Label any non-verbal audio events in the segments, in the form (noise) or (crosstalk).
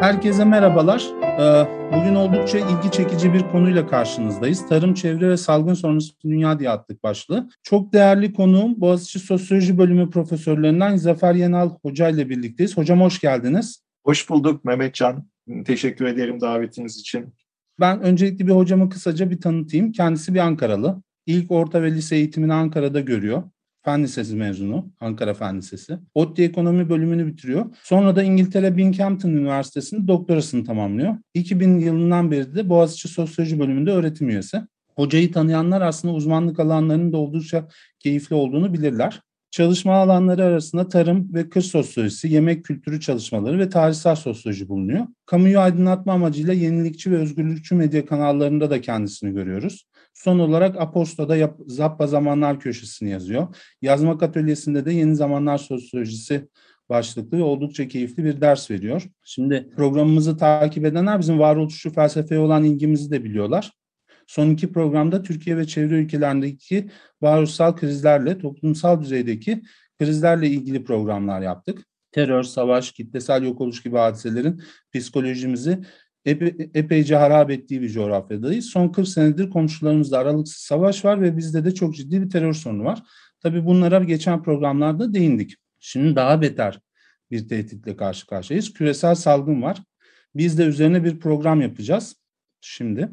Herkese merhabalar. Ee, bugün oldukça ilgi çekici bir konuyla karşınızdayız. Tarım, çevre ve salgın sonrası dünya diye attık başlığı. Çok değerli konuğum Boğaziçi Sosyoloji Bölümü profesörlerinden Zafer Yenal Hoca ile birlikteyiz. Hocam hoş geldiniz. Hoş bulduk Mehmetcan. Teşekkür ederim davetiniz için. Ben öncelikle bir hocamı kısaca bir tanıtayım. Kendisi bir Ankaralı. İlk orta ve lise eğitimini Ankara'da görüyor. Fen Lisesi mezunu, Ankara Fen Lisesi. ODTÜ Ekonomi bölümünü bitiriyor. Sonra da İngiltere Binghamton Üniversitesi'nde doktorasını tamamlıyor. 2000 yılından beri de Boğaziçi Sosyoloji bölümünde öğretim üyesi. Hocayı tanıyanlar aslında uzmanlık alanlarının da oldukça keyifli olduğunu bilirler. Çalışma alanları arasında tarım ve kır sosyolojisi, yemek kültürü çalışmaları ve tarihsel sosyoloji bulunuyor. Kamuyu aydınlatma amacıyla yenilikçi ve özgürlükçü medya kanallarında da kendisini görüyoruz. Son olarak Aposto'da yap, Zappa Zamanlar Köşesi'ni yazıyor. Yazmak atölyesinde de Yeni Zamanlar Sosyolojisi başlıklı oldukça keyifli bir ders veriyor. Şimdi programımızı takip edenler bizim varoluşçu felsefeye olan ilgimizi de biliyorlar. Son iki programda Türkiye ve çevre ülkelerindeki varoluşsal krizlerle, toplumsal düzeydeki krizlerle ilgili programlar yaptık. Terör, savaş, kitlesel yok oluş gibi hadiselerin psikolojimizi epe, epeyce harap ettiği bir coğrafyadayız. Son 40 senedir komşularımızda aralıksız savaş var ve bizde de çok ciddi bir terör sorunu var. Tabii bunlara geçen programlarda değindik. Şimdi daha beter bir tehditle karşı karşıyayız. Küresel salgın var. Biz de üzerine bir program yapacağız şimdi.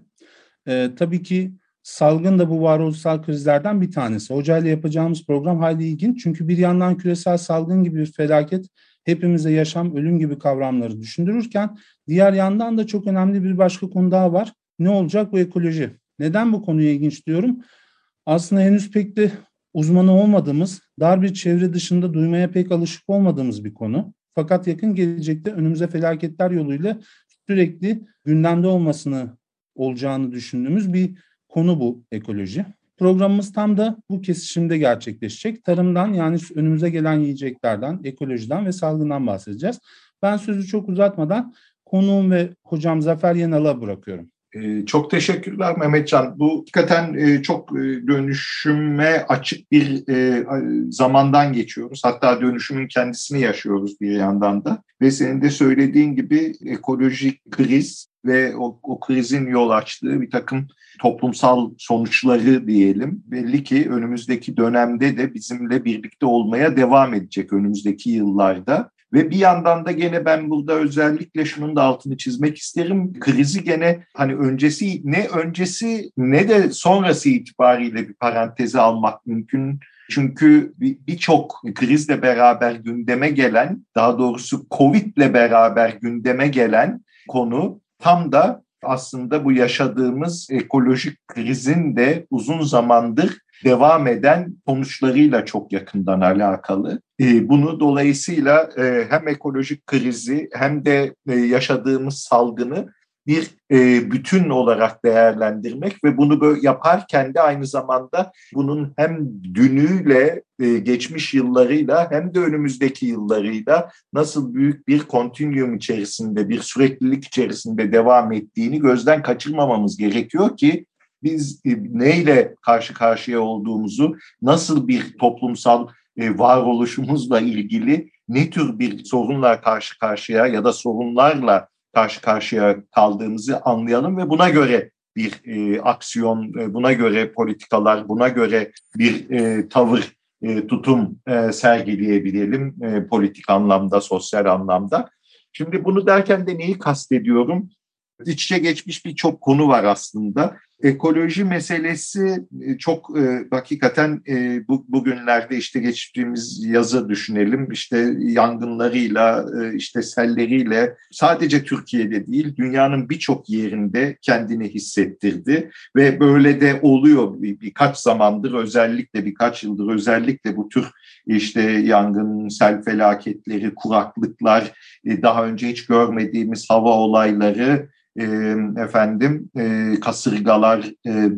Ee, tabii ki salgın da bu varoluşsal krizlerden bir tanesi. Hocayla yapacağımız program hayli ilginç. Çünkü bir yandan küresel salgın gibi bir felaket hepimize yaşam, ölüm gibi kavramları düşündürürken diğer yandan da çok önemli bir başka konu daha var. Ne olacak bu ekoloji? Neden bu konuya ilginç diyorum? Aslında henüz pek de uzmanı olmadığımız, dar bir çevre dışında duymaya pek alışık olmadığımız bir konu. Fakat yakın gelecekte önümüze felaketler yoluyla sürekli gündemde olmasını olacağını düşündüğümüz bir konu bu ekoloji. Programımız tam da bu kesişimde gerçekleşecek. Tarımdan yani önümüze gelen yiyeceklerden, ekolojiden ve salgından bahsedeceğiz. Ben sözü çok uzatmadan konuğum ve hocam Zafer Yenal'a bırakıyorum. Ee, çok teşekkürler Mehmetcan. Bu hakikaten e, çok e, dönüşüme açık bir e, zamandan geçiyoruz. Hatta dönüşümün kendisini yaşıyoruz bir yandan da. Ve senin de söylediğin gibi ekolojik kriz ve o, o krizin yol açtığı bir takım toplumsal sonuçları diyelim. Belli ki önümüzdeki dönemde de bizimle birlikte olmaya devam edecek önümüzdeki yıllarda. Ve bir yandan da gene ben burada özellikle şunun da altını çizmek isterim. Krizi gene hani öncesi ne öncesi ne de sonrası itibariyle bir paranteze almak mümkün. Çünkü birçok krizle beraber gündeme gelen, daha doğrusu Covid'le beraber gündeme gelen konu tam da aslında bu yaşadığımız ekolojik krizin de uzun zamandır devam eden sonuçlarıyla çok yakından alakalı. Ee, bunu dolayısıyla e, hem ekolojik krizi hem de e, yaşadığımız salgını bir e, bütün olarak değerlendirmek ve bunu böyle yaparken de aynı zamanda bunun hem dünüyle, geçmiş yıllarıyla hem de önümüzdeki yıllarıyla nasıl büyük bir kontinuum içerisinde, bir süreklilik içerisinde devam ettiğini gözden kaçırmamamız gerekiyor ki biz e, neyle karşı karşıya olduğumuzu, nasıl bir toplumsal e, varoluşumuzla ilgili ne tür bir sorunla karşı karşıya ya da sorunlarla karşı karşıya kaldığımızı anlayalım ve buna göre bir e, aksiyon, e, buna göre politikalar, buna göre bir e, tavır, e, tutum e, sergileyebilelim e, politik anlamda, sosyal anlamda. Şimdi bunu derken de neyi kastediyorum? İç içe geçmiş birçok konu var aslında. Ekoloji meselesi e, çok e, hakikaten e, bu, bugünlerde işte geçtiğimiz yazı düşünelim işte yangınlarıyla e, işte selleriyle sadece Türkiye'de değil dünyanın birçok yerinde kendini hissettirdi. Ve böyle de oluyor bir, birkaç zamandır özellikle birkaç yıldır özellikle bu tür işte yangın, sel felaketleri, kuraklıklar, e, daha önce hiç görmediğimiz hava olayları e, efendim e, kasırgalar e,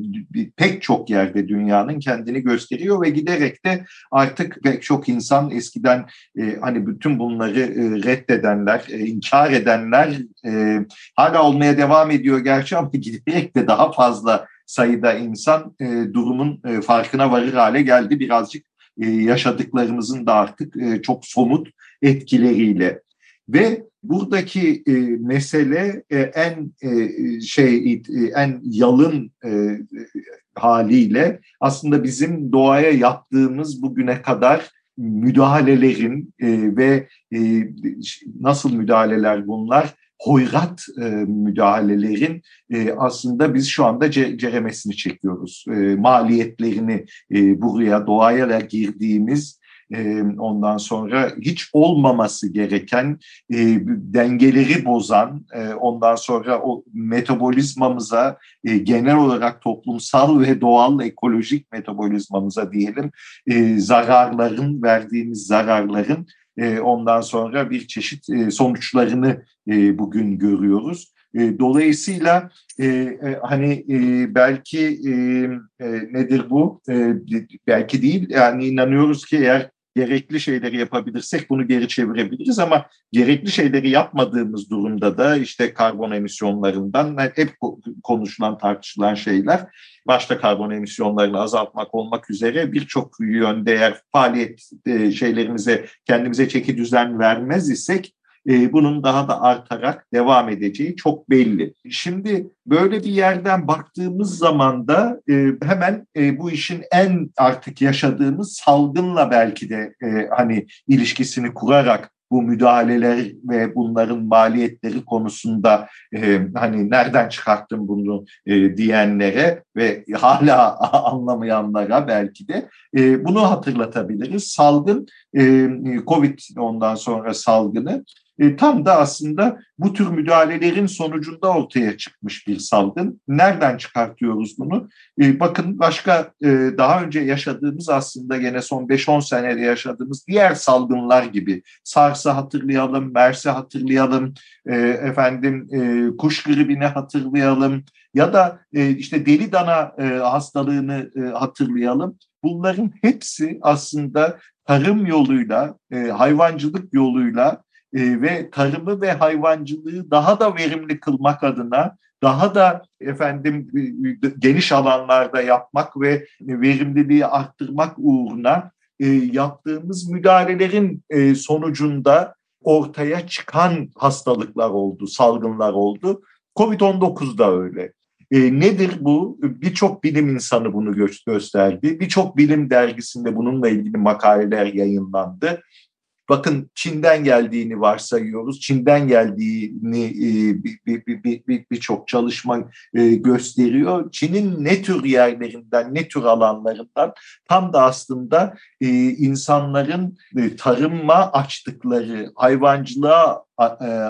pek çok yerde dünyanın kendini gösteriyor ve giderek de artık pek çok insan eskiden e, hani bütün bunları e, reddedenler, e, inkar edenler e, hala olmaya devam ediyor gerçi ama (laughs) giderek de daha fazla sayıda insan e, durumun e, farkına varır hale geldi birazcık e, yaşadıklarımızın da artık e, çok somut etkileriyle. Ve Buradaki e, mesele e, en e, şey e, en yalın e, haliyle aslında bizim doğaya yaptığımız bugüne kadar müdahalelerin e, ve e, nasıl müdahaleler bunlar? Hoyrat e, müdahalelerin e, aslında biz şu anda ce, ceremesini çekiyoruz. E, maliyetlerini e, buraya doğaya girdiğimiz ondan sonra hiç olmaması gereken e, dengeleri bozan ondan sonra o metabolizmamıza e, genel olarak toplumsal ve doğal ekolojik metabolizmamıza diyelim zararların verdiğimiz zararların ondan sonra bir çeşit sonuçlarını bugün görüyoruz. Dolayısıyla e, hani e, belki e, nedir bu? E, belki değil. Yani inanıyoruz ki eğer gerekli şeyleri yapabilirsek bunu geri çevirebiliriz ama gerekli şeyleri yapmadığımız durumda da işte karbon emisyonlarından hep konuşulan tartışılan şeyler başta karbon emisyonlarını azaltmak olmak üzere birçok yönde eğer faaliyet e, şeylerimize kendimize çeki düzen vermez isek e, bunun daha da artarak devam edeceği çok belli. Şimdi böyle bir yerden baktığımız zaman da e, hemen e, bu işin en artık yaşadığımız salgınla belki de hani ilişkisini kurarak bu müdahaleler ve bunların maliyetleri konusunda e, hani nereden çıkarttın bunu e, diyenlere ve hala (laughs) anlamayanlara belki de e, bunu hatırlatabiliriz. Salgın, e, Covid ondan sonra salgını e, tam da aslında bu tür müdahalelerin sonucunda ortaya çıkmış bir salgın. Nereden çıkartıyoruz bunu? E, bakın başka e, daha önce yaşadığımız aslında gene son 5-10 senede yaşadığımız diğer salgınlar gibi SARS'ı hatırlayalım, MERS'i hatırlayalım, efendim e, kuş gribini hatırlayalım ya da işte deli dana hastalığını hatırlayalım. Bunların hepsi aslında tarım yoluyla, hayvancılık yoluyla e, ve tarımı ve hayvancılığı daha da verimli kılmak adına daha da efendim e, geniş alanlarda yapmak ve verimliliği arttırmak uğruna e, yaptığımız müdahalelerin e, sonucunda ortaya çıkan hastalıklar oldu, salgınlar oldu. Covid-19 da öyle. E, nedir bu? Birçok bilim insanı bunu gösterdi. Birçok bilim dergisinde bununla ilgili makaleler yayınlandı. Bakın Çin'den geldiğini varsayıyoruz. Çin'den geldiğini e, birçok bir, bir, bir, bir çalışma e, gösteriyor. Çin'in ne tür yerlerinden, ne tür alanlarından tam da aslında e, insanların tarıma açtıkları, hayvancılığa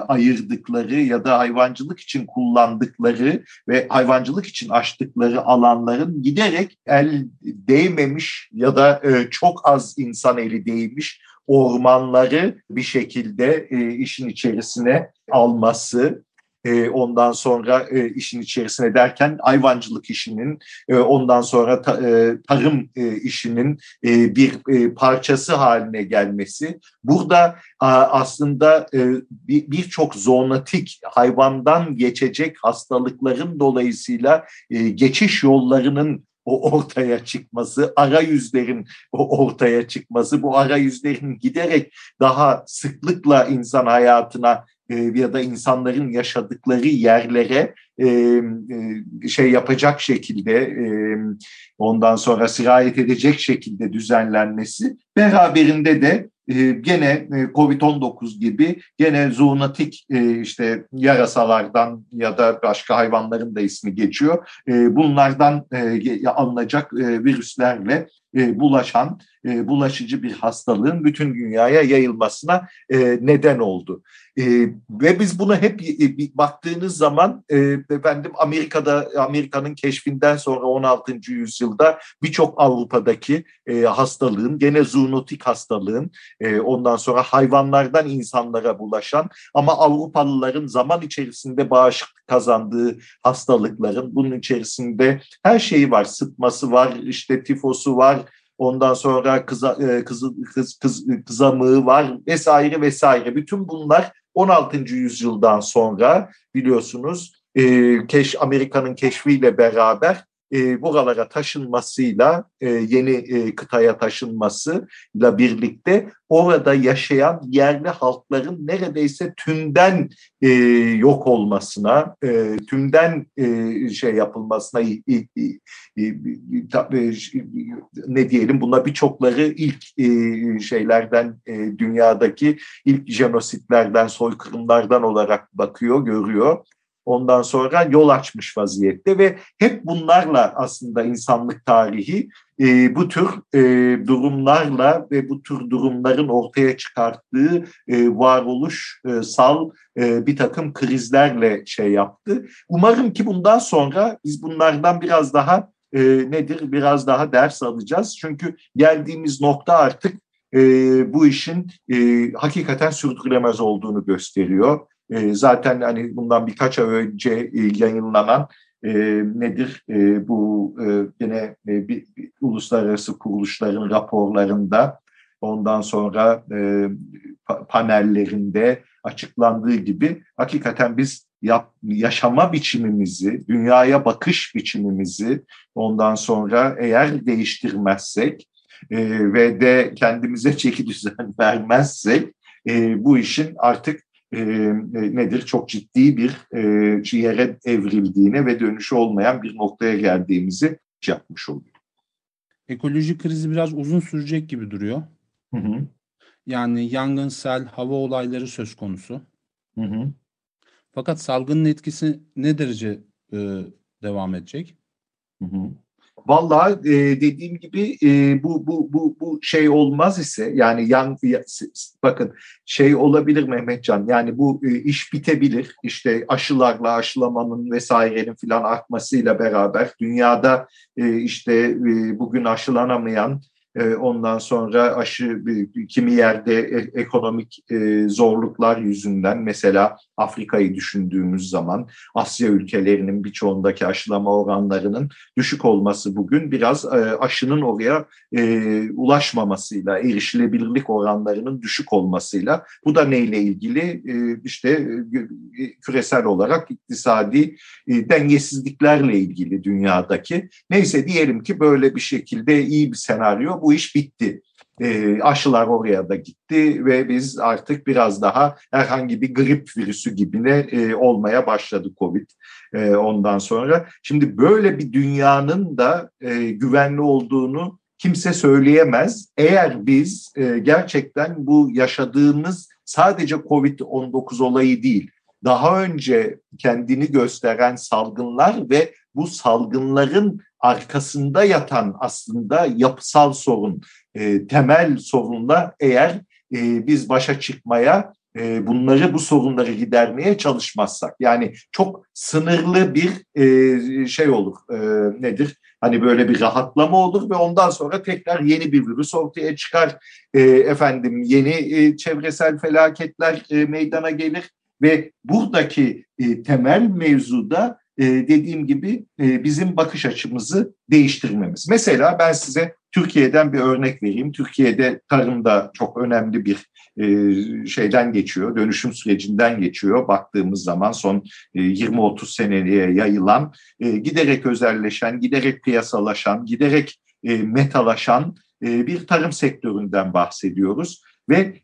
ayırdıkları ya da hayvancılık için kullandıkları ve hayvancılık için açtıkları alanların giderek el değmemiş ya da çok az insan eli değmiş ormanları bir şekilde e, işin içerisine alması, e, ondan sonra e, işin içerisine derken hayvancılık işinin, e, ondan sonra ta, e, tarım e, işinin e, bir e, parçası haline gelmesi. Burada a, aslında e, birçok bir zoonatik hayvandan geçecek hastalıkların dolayısıyla e, geçiş yollarının o ortaya çıkması, arayüzlerin o ortaya çıkması, bu arayüzlerin giderek daha sıklıkla insan hayatına e, ya da insanların yaşadıkları yerlere e, e, şey yapacak şekilde ondan sonra sirayet edecek şekilde düzenlenmesi beraberinde de gene Covid-19 gibi gene zoonatik işte yarasalardan ya da başka hayvanların da ismi geçiyor. Bunlardan alınacak virüslerle bulaşan bulaşıcı bir hastalığın bütün dünyaya yayılmasına neden oldu. Ve biz bunu hep baktığınız zaman efendim Amerika'da Amerika'nın keşfinden sonra 16. yüzyılda birçok Avrupa'daki hastalığın gene zoonotik hastalığın ondan sonra hayvanlardan insanlara bulaşan ama Avrupalıların zaman içerisinde bağışıklık kazandığı hastalıkların bunun içerisinde her şeyi var. Sıtması var, işte tifosu var, ondan sonra kıza, kız, kız, kız, kızamığı var vesaire vesaire. Bütün bunlar 16. yüzyıldan sonra biliyorsunuz e, keş Amerika'nın keşfiyle beraber e, buralara taşınmasıyla e, yeni e, kıtaya taşınmasıyla birlikte orada yaşayan yerli halkların neredeyse tümden e, yok olmasına, e, tümden e, şey yapılmasına e, e, e, ne diyelim buna birçokları ilk e, şeylerden e, dünyadaki ilk jenositlerden, soykırımlardan olarak bakıyor, görüyor ondan sonra yol açmış vaziyette ve hep bunlarla aslında insanlık tarihi e, bu tür e, durumlarla ve bu tür durumların ortaya çıkarttığı e, varoluşsal e, bir takım krizlerle şey yaptı. Umarım ki bundan sonra biz bunlardan biraz daha e, nedir biraz daha ders alacağız. Çünkü geldiğimiz nokta artık e, bu işin e, hakikaten sürdürülemez olduğunu gösteriyor. E, zaten hani bundan birkaç ay önce e, yayınlanan e, nedir? E, bu e, yine e, bir, bir, uluslararası kuruluşların raporlarında ondan sonra e, panellerinde açıklandığı gibi hakikaten biz yap, yaşama biçimimizi, dünyaya bakış biçimimizi ondan sonra eğer değiştirmezsek e, ve de kendimize çeki (laughs) düzen vermezsek e, bu işin artık e, nedir çok ciddi bir e, yere evrildiğine ve dönüşü olmayan bir noktaya geldiğimizi yapmış oluyor. Ekoloji krizi biraz uzun sürecek gibi duruyor. Hı hı. Yani yangın, sel, hava olayları söz konusu. Hı hı. Fakat salgının etkisi ne derece e, devam edecek? Hı hı. Vallahi e, dediğim gibi e, bu bu bu bu şey olmaz ise yani yan bakın şey olabilir Mehmetcan yani bu e, iş bitebilir. İşte aşılarla aşılamanın vesairenin filan artmasıyla beraber dünyada e, işte e, bugün aşılanamayan ondan sonra aşı kimi yerde e, ekonomik e, zorluklar yüzünden mesela Afrika'yı düşündüğümüz zaman Asya ülkelerinin birçoğundaki aşılama oranlarının düşük olması bugün biraz e, aşının oraya ulaşmamasıyla, erişilebilirlik oranlarının düşük olmasıyla bu da neyle ilgili? işte küresel olarak iktisadi dengesizliklerle ilgili dünyadaki. Neyse diyelim ki böyle bir şekilde iyi bir senaryo bu iş bitti. E, aşılar oraya da gitti ve biz artık biraz daha herhangi bir grip virüsü gibine e, olmaya başladı Covid e, ondan sonra. Şimdi böyle bir dünyanın da e, güvenli olduğunu kimse söyleyemez. Eğer biz e, gerçekten bu yaşadığımız sadece Covid-19 olayı değil, daha önce kendini gösteren salgınlar ve bu salgınların arkasında yatan aslında yapısal sorun, e, temel sorunla eğer e, biz başa çıkmaya, e, bunları bu sorunları gidermeye çalışmazsak, yani çok sınırlı bir e, şey olur, e, nedir? Hani böyle bir rahatlama olur ve ondan sonra tekrar yeni bir virüs ortaya çıkar. E, efendim yeni e, çevresel felaketler e, meydana gelir ve buradaki e, temel mevzuda e, dediğim gibi e, bizim bakış açımızı değiştirmemiz. Mesela ben size Türkiye'den bir örnek vereyim. Türkiye'de tarımda çok önemli bir e, şeyden geçiyor, dönüşüm sürecinden geçiyor. Baktığımız zaman son 20-30 seneye yayılan, giderek özelleşen, giderek piyasalaşan, giderek metalaşan bir tarım sektöründen bahsediyoruz. Ve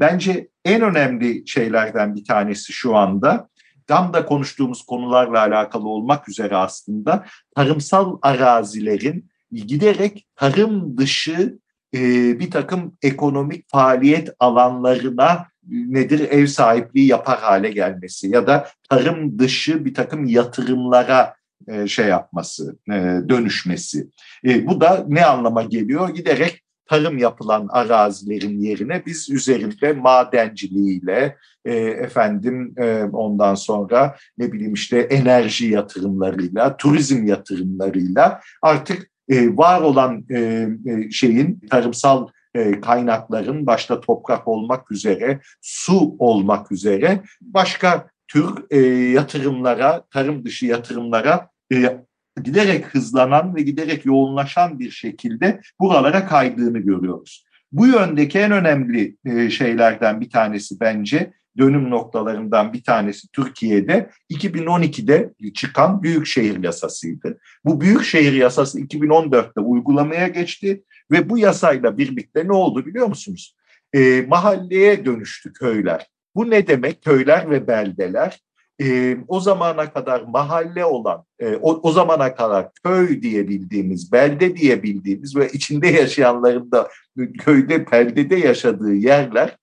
bence en önemli şeylerden bir tanesi şu anda tam da konuştuğumuz konularla alakalı olmak üzere aslında tarımsal arazilerin giderek tarım dışı e, bir takım ekonomik faaliyet alanlarına nedir ev sahipliği yapar hale gelmesi ya da tarım dışı bir takım yatırımlara e, şey yapması, e, dönüşmesi. E, bu da ne anlama geliyor? Giderek tarım yapılan arazilerin yerine biz üzerinde madenciliğiyle e, efendim e, ondan sonra ne bileyim işte enerji yatırımlarıyla, turizm yatırımlarıyla artık e, var olan e, e şeyin tarımsal e, kaynakların başta toprak olmak üzere, su olmak üzere başka tür e, yatırımlara, tarım dışı yatırımlara e, giderek hızlanan ve giderek yoğunlaşan bir şekilde buralara kaydığını görüyoruz. Bu yöndeki en önemli e, şeylerden bir tanesi bence dönüm noktalarından bir tanesi Türkiye'de 2012'de çıkan Büyükşehir Yasası'ydı. Bu Büyükşehir Yasası 2014'te uygulamaya geçti ve bu yasayla birlikte ne oldu biliyor musunuz? E, mahalleye dönüştü köyler. Bu ne demek? Köyler ve beldeler e, o zamana kadar mahalle olan, e, o, o zamana kadar köy diye bildiğimiz, belde diye bildiğimiz ve içinde yaşayanların da köyde, beldede yaşadığı yerler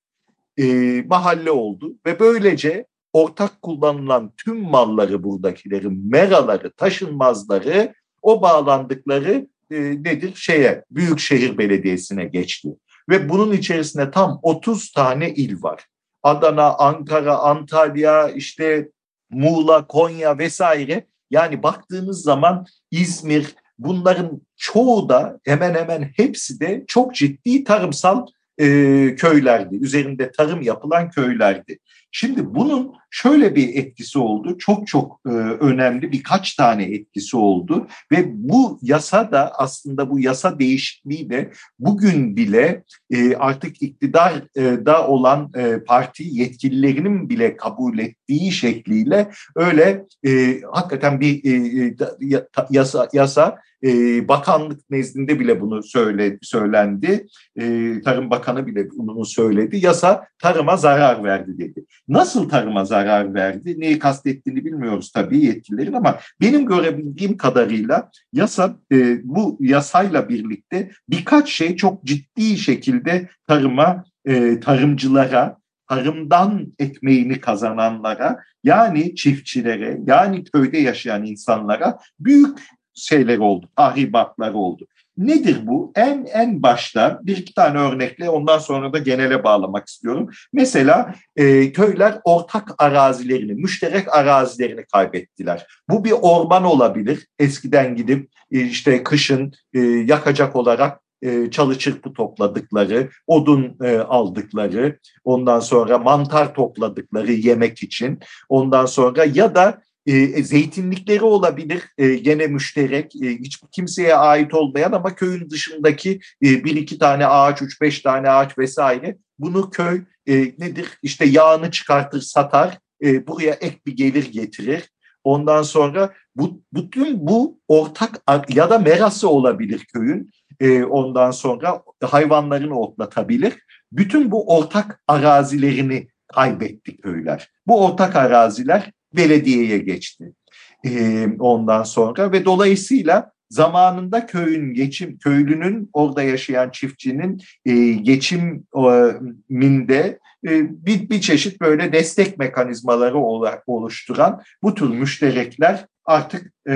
e, mahalle oldu. Ve böylece ortak kullanılan tüm malları buradakilerin, meraları, taşınmazları, o bağlandıkları e, nedir? Şeye, Büyükşehir Belediyesi'ne geçti. Ve bunun içerisinde tam 30 tane il var. Adana, Ankara, Antalya, işte Muğla, Konya vesaire. Yani baktığınız zaman İzmir bunların çoğu da hemen hemen hepsi de çok ciddi tarımsal e, köylerdi. Üzerinde tarım yapılan köylerdi. Şimdi bunun şöyle bir etkisi oldu. Çok çok e, önemli birkaç tane etkisi oldu ve bu yasa da aslında bu yasa değişikliği de bugün bile e, artık iktidarda olan e, parti yetkililerinin bile kabul ettiği şekliyle öyle e, hakikaten bir e, e yasa yasa e, bakanlık nezdinde bile bunu söyle, söylendi. E, Tarım Bakanı bile bunu söyledi. Yasa tarıma zarar verdi dedi. Nasıl tarıma zarar verdi? Neyi kastettiğini bilmiyoruz tabii yetkililerin ama benim görebildiğim kadarıyla yasa e, bu yasayla birlikte birkaç şey çok ciddi şekilde tarıma, e, tarımcılara, tarımdan ekmeğini kazananlara yani çiftçilere yani köyde yaşayan insanlara büyük şeyler oldu, tahribatlar oldu. Nedir bu? En en başta bir iki tane örnekle ondan sonra da genele bağlamak istiyorum. Mesela e, köyler ortak arazilerini, müşterek arazilerini kaybettiler. Bu bir orman olabilir. Eskiden gidip e, işte kışın e, yakacak olarak e, çalı çırpı topladıkları, odun e, aldıkları, ondan sonra mantar topladıkları yemek için, ondan sonra ya da e, zeytinlikleri olabilir e, gene müşterek e, hiç kimseye ait olmayan ama köyün dışındaki e, bir iki tane ağaç üç beş tane ağaç vesaire. Bunu köy e, nedir? İşte yağını çıkartır satar e, buraya ek bir gelir getirir. Ondan sonra bu bütün bu ortak ya da merası olabilir köyün. E, ondan sonra hayvanlarını otlatabilir. Bütün bu ortak arazilerini kaybetti köyler. Bu ortak araziler belediyeye geçti. E, ondan sonra ve dolayısıyla zamanında köyün geçim köylünün orada yaşayan çiftçinin e, geçiminde e, bir, bir çeşit böyle destek mekanizmaları olarak oluşturan bu tür müşterekler artık e,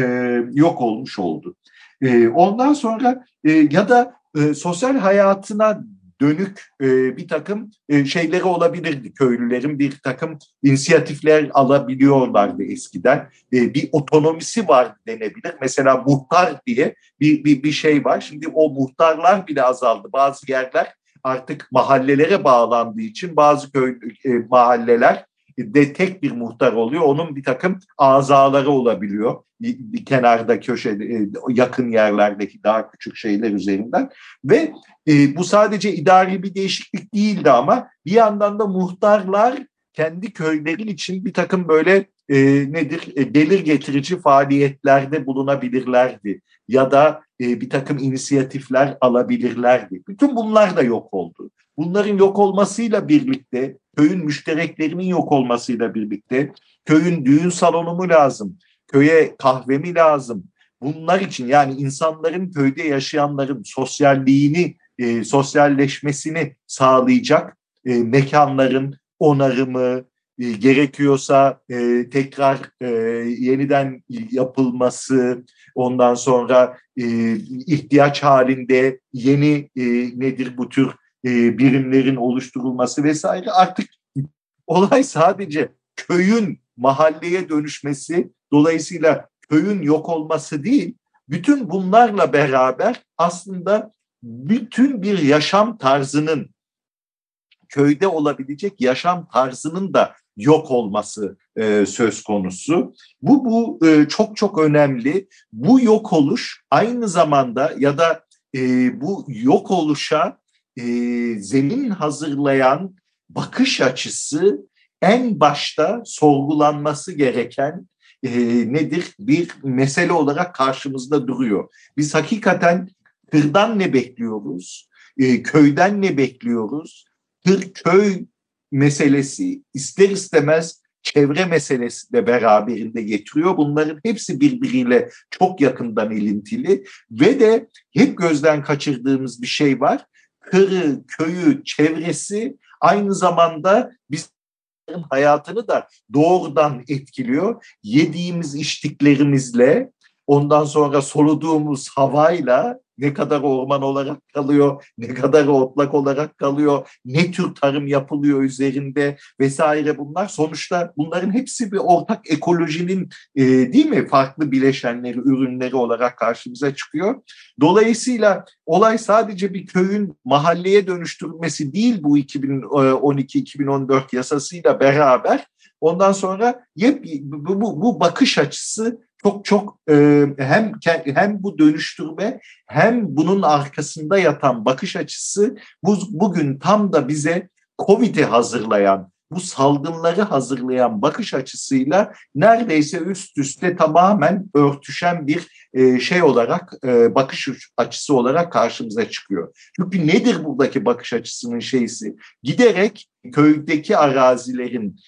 yok olmuş oldu. E, ondan sonra e, ya da e, sosyal hayatına dönük e, bir takım e, şeyleri olabilirdi. Köylülerin bir takım inisiyatifler alabiliyorlardı eskiden. E, bir otonomisi var denebilir. Mesela muhtar diye bir, bir, bir şey var. Şimdi o muhtarlar bile azaldı. Bazı yerler artık mahallelere bağlandığı için bazı köy e, mahalleler de tek bir muhtar oluyor. Onun bir takım azaları olabiliyor. Bir kenarda köşede e, yakın yerlerdeki daha küçük şeyler üzerinden ve e, bu sadece idari bir değişiklik değildi ama bir yandan da muhtarlar kendi köylerin için bir takım böyle e, nedir e, gelir getirici faaliyetlerde bulunabilirlerdi ya da e, bir takım inisiyatifler alabilirlerdi. Bütün bunlar da yok oldu. Bunların yok olmasıyla birlikte, köyün müştereklerinin yok olmasıyla birlikte, köyün düğün salonu mu lazım, köye kahve mi lazım? Bunlar için yani insanların köyde yaşayanların sosyalliğini, e, sosyalleşmesini sağlayacak e, mekanların onarımı, e, gerekiyorsa e, tekrar e, yeniden yapılması, ondan sonra e, ihtiyaç halinde yeni e, nedir bu tür e, birimlerin oluşturulması vesaire artık olay sadece köyün mahalleye dönüşmesi dolayısıyla köyün yok olması değil bütün bunlarla beraber aslında bütün bir yaşam tarzının köyde olabilecek yaşam tarzının da yok olması e, söz konusu. Bu bu e, çok çok önemli. Bu yok oluş aynı zamanda ya da e, bu yok oluşa e, zemin hazırlayan bakış açısı en başta sorgulanması gereken e, nedir? Bir mesele olarak karşımızda duruyor. Biz hakikaten kırdan ne bekliyoruz? E, köyden ne bekliyoruz? Kır köy meselesi ister istemez çevre meselesi de beraberinde getiriyor. Bunların hepsi birbiriyle çok yakından ilintili ve de hep gözden kaçırdığımız bir şey var. Kırı, köyü, çevresi aynı zamanda biz hayatını da doğrudan etkiliyor. Yediğimiz içtiklerimizle, ondan sonra soluduğumuz havayla ne kadar orman olarak kalıyor, ne kadar otlak olarak kalıyor, ne tür tarım yapılıyor üzerinde vesaire bunlar. Sonuçta bunların hepsi bir ortak ekolojinin e, değil mi farklı bileşenleri, ürünleri olarak karşımıza çıkıyor. Dolayısıyla olay sadece bir köyün mahalleye dönüştürülmesi değil bu 2012-2014 yasasıyla beraber. Ondan sonra yep, bu, bu, bu bakış açısı çok çok e, hem hem bu dönüştürme hem bunun arkasında yatan bakış açısı bu, bugün tam da bize Covid'i hazırlayan, bu salgınları hazırlayan bakış açısıyla neredeyse üst üste tamamen örtüşen bir şey olarak bakış açısı olarak karşımıza çıkıyor. Çünkü nedir buradaki bakış açısının şeysi? Giderek köydeki arazilerin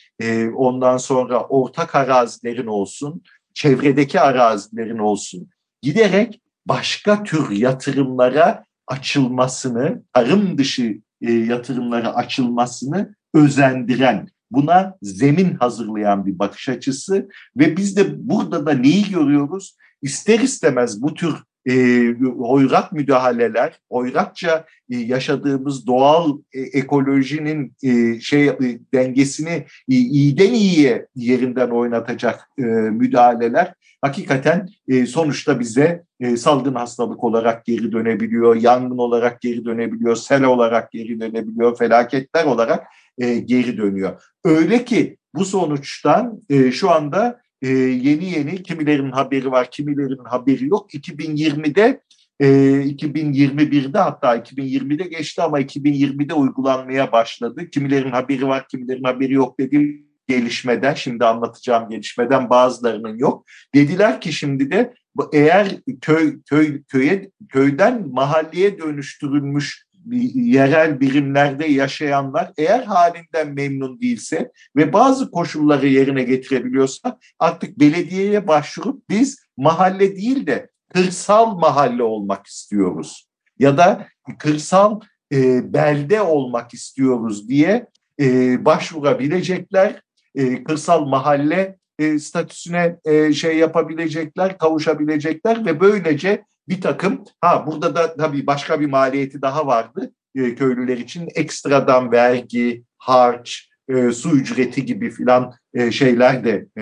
ondan sonra ortak arazilerin olsun, çevredeki arazilerin olsun giderek başka tür yatırımlara açılmasını, tarım dışı e, yatırımlara açılmasını özendiren, buna zemin hazırlayan bir bakış açısı ve biz de burada da neyi görüyoruz? İster istemez bu tür e, hoyrat müdahaleler, hoyratça e, yaşadığımız doğal e, ekolojinin e, şey e, dengesini e, iyiden iyiye yerinden oynatacak e, müdahaleler hakikaten e, sonuçta bize e, salgın hastalık olarak geri dönebiliyor, yangın olarak geri dönebiliyor, sel olarak geri dönebiliyor, felaketler olarak e, geri dönüyor. Öyle ki bu sonuçtan e, şu anda e, yeni yeni kimilerin haberi var, kimilerin haberi yok. 2020'de e, 2021'de hatta 2020'de geçti ama 2020'de uygulanmaya başladı. Kimilerin haberi var, kimilerin haberi yok dediğim gelişmeden, şimdi anlatacağım gelişmeden bazılarının yok. Dediler ki şimdi de eğer köy köy köye köyden mahalleye dönüştürülmüş yerel birimlerde yaşayanlar eğer halinden memnun değilse ve bazı koşulları yerine getirebiliyorsa artık belediyeye başvurup biz mahalle değil de kırsal mahalle olmak istiyoruz ya da kırsal e, belde olmak istiyoruz diye e, başvurabilecekler. E, kırsal mahalle e, statüsüne e, şey yapabilecekler, kavuşabilecekler ve böylece bir takım ha burada da tabii başka bir maliyeti daha vardı e, köylüler için ekstradan vergi, harç, e, su ücreti gibi filan e, şeyler de e,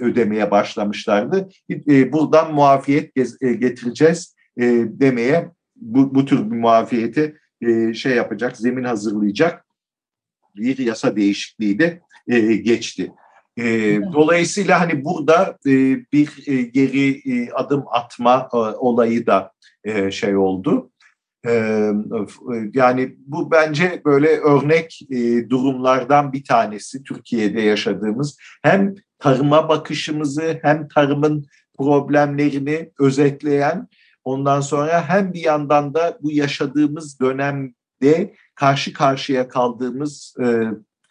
ödemeye başlamışlardı. E, buradan muafiyet e, getireceğiz e, demeye bu, bu tür bir muafiyeti e, şey yapacak, zemin hazırlayacak bir yasa değişikliği de e, geçti. E, dolayısıyla hani burada e, bir e, geri e, adım atma e, olayı da e, şey oldu. E, yani bu bence böyle örnek e, durumlardan bir tanesi Türkiye'de yaşadığımız. Hem tarıma bakışımızı hem tarımın problemlerini özetleyen ondan sonra hem bir yandan da bu yaşadığımız dönemde karşı karşıya kaldığımız e,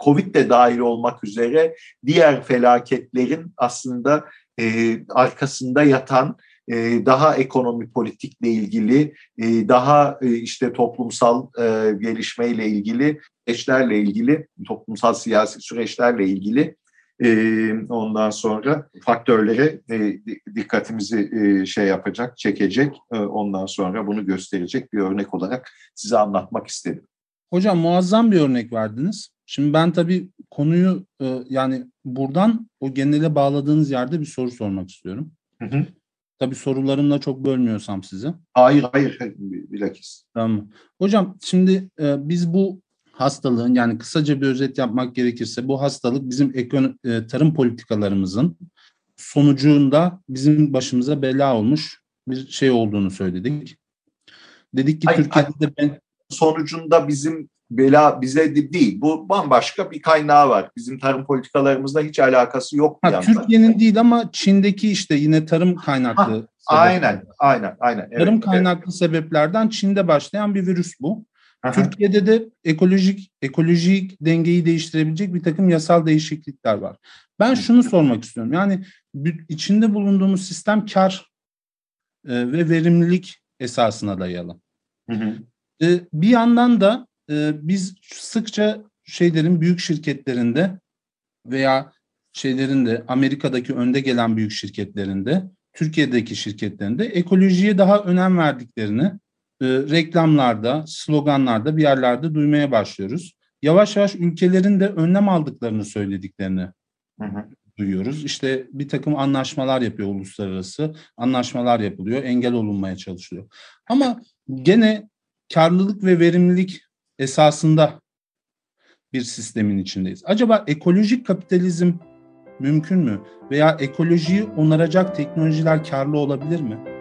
Covid de dahil olmak üzere diğer felaketlerin aslında e, arkasında yatan e, daha ekonomi politikle ilgili, e, daha e, işte toplumsal e, gelişmeyle ilgili, süreçlerle ilgili, toplumsal siyasi süreçlerle ilgili e, ondan sonra faktörlere e, dikkatimizi e, şey yapacak, çekecek, e, ondan sonra bunu gösterecek bir örnek olarak size anlatmak istedim. Hocam muazzam bir örnek verdiniz. Şimdi ben tabii konuyu e, yani buradan o genele bağladığınız yerde bir soru sormak istiyorum. Hı hı. Tabii sorularımla çok bölmüyorsam sizi. Hayır hayır bilakis. Tamam. Hocam şimdi e, biz bu hastalığın yani kısaca bir özet yapmak gerekirse bu hastalık bizim ekon e, tarım politikalarımızın sonucunda bizim başımıza bela olmuş bir şey olduğunu söyledik. Dedik ki hayır, Türkiye'de de ben sonucunda bizim bela bize de değil. Bu bambaşka bir kaynağı var. Bizim tarım politikalarımızda hiç alakası yok Ha. Türkiye'nin değil ama Çin'deki işte yine tarım kaynaklı. sebepler. Aynen, aynen, aynen. Evet, Tarım evet. kaynaklı sebeplerden Çin'de başlayan bir virüs bu. Aha. Türkiye'de de ekolojik ekolojik dengeyi değiştirebilecek bir takım yasal değişiklikler var. Ben şunu sormak istiyorum. Yani içinde bulunduğumuz sistem kar e, ve verimlilik esasına dayalı. Hı hı. E, bir yandan da e, biz sıkça şeylerin büyük şirketlerinde veya şeylerin de Amerika'daki önde gelen büyük şirketlerinde, Türkiye'deki şirketlerinde ekolojiye daha önem verdiklerini e, reklamlarda, sloganlarda bir yerlerde duymaya başlıyoruz. Yavaş yavaş ülkelerin de önlem aldıklarını söylediklerini Hı hı. duyuyoruz. İşte bir takım anlaşmalar yapıyor uluslararası, anlaşmalar yapılıyor, engel olunmaya çalışılıyor. Ama gene karlılık ve verimlilik esasında bir sistemin içindeyiz. Acaba ekolojik kapitalizm mümkün mü? Veya ekolojiyi onaracak teknolojiler karlı olabilir mi?